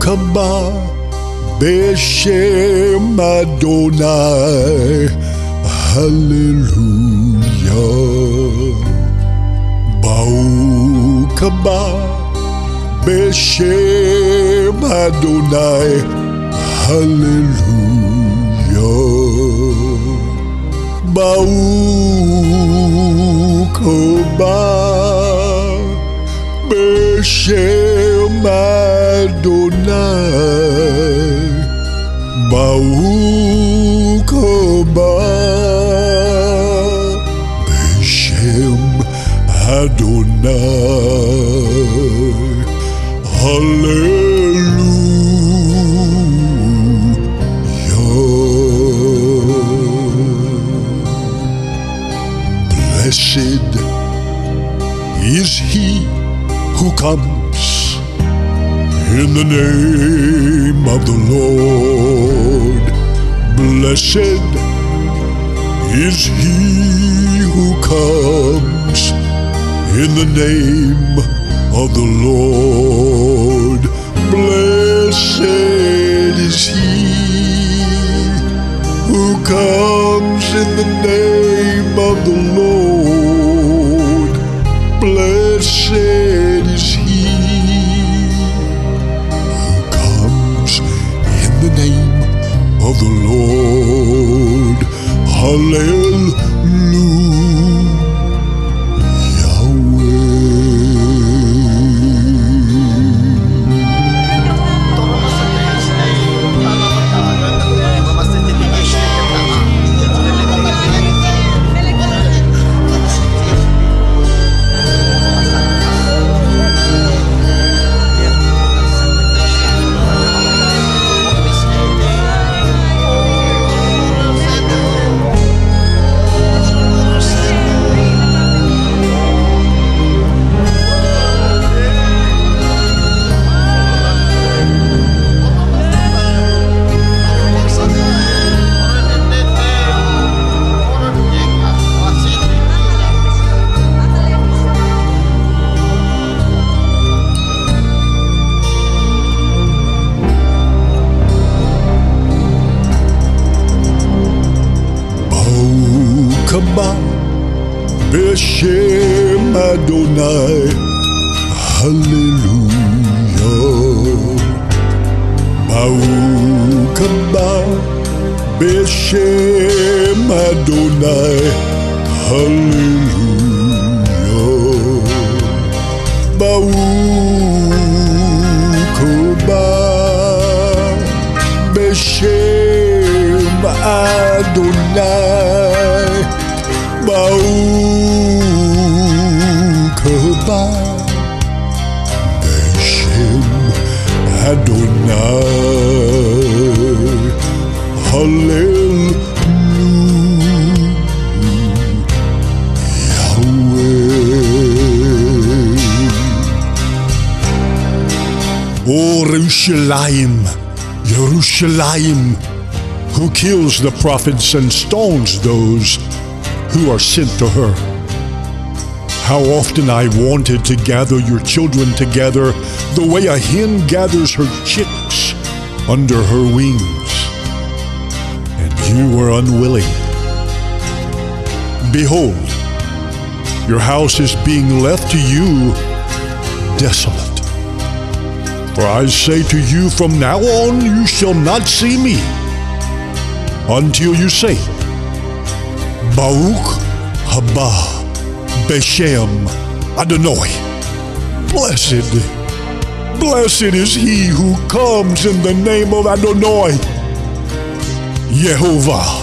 haba Beshem Adonai Hallelujah. Haba Beshem Adonai Hallelujah. Baruch haba Beshem Adonai Baruch haba Beshem Adonai. Hallelujah. Blessed is he who comes in the name of the Lord. Blessed is he who comes in the name of the Lord. Blessed is he who comes in the name Baukaba Beshem Adonai. Hallelujah. Baukaba Beshem Adonai. Hallelujah. Baukaba Beshem Adonai Adonai Hallelujah. Oh, o Yerushalayim, Yerushalayim, who kills the prophets and stones those who are sent to her. How often I wanted to gather your children together the way a hen gathers her chicks under her wings, and you were unwilling. Behold, your house is being left to you desolate. For I say to you, from now on you shall not see me until you say, Baruch haba Beshem Adonai. Blessed, blessed is he who comes in the name of Adonai, Yehovah.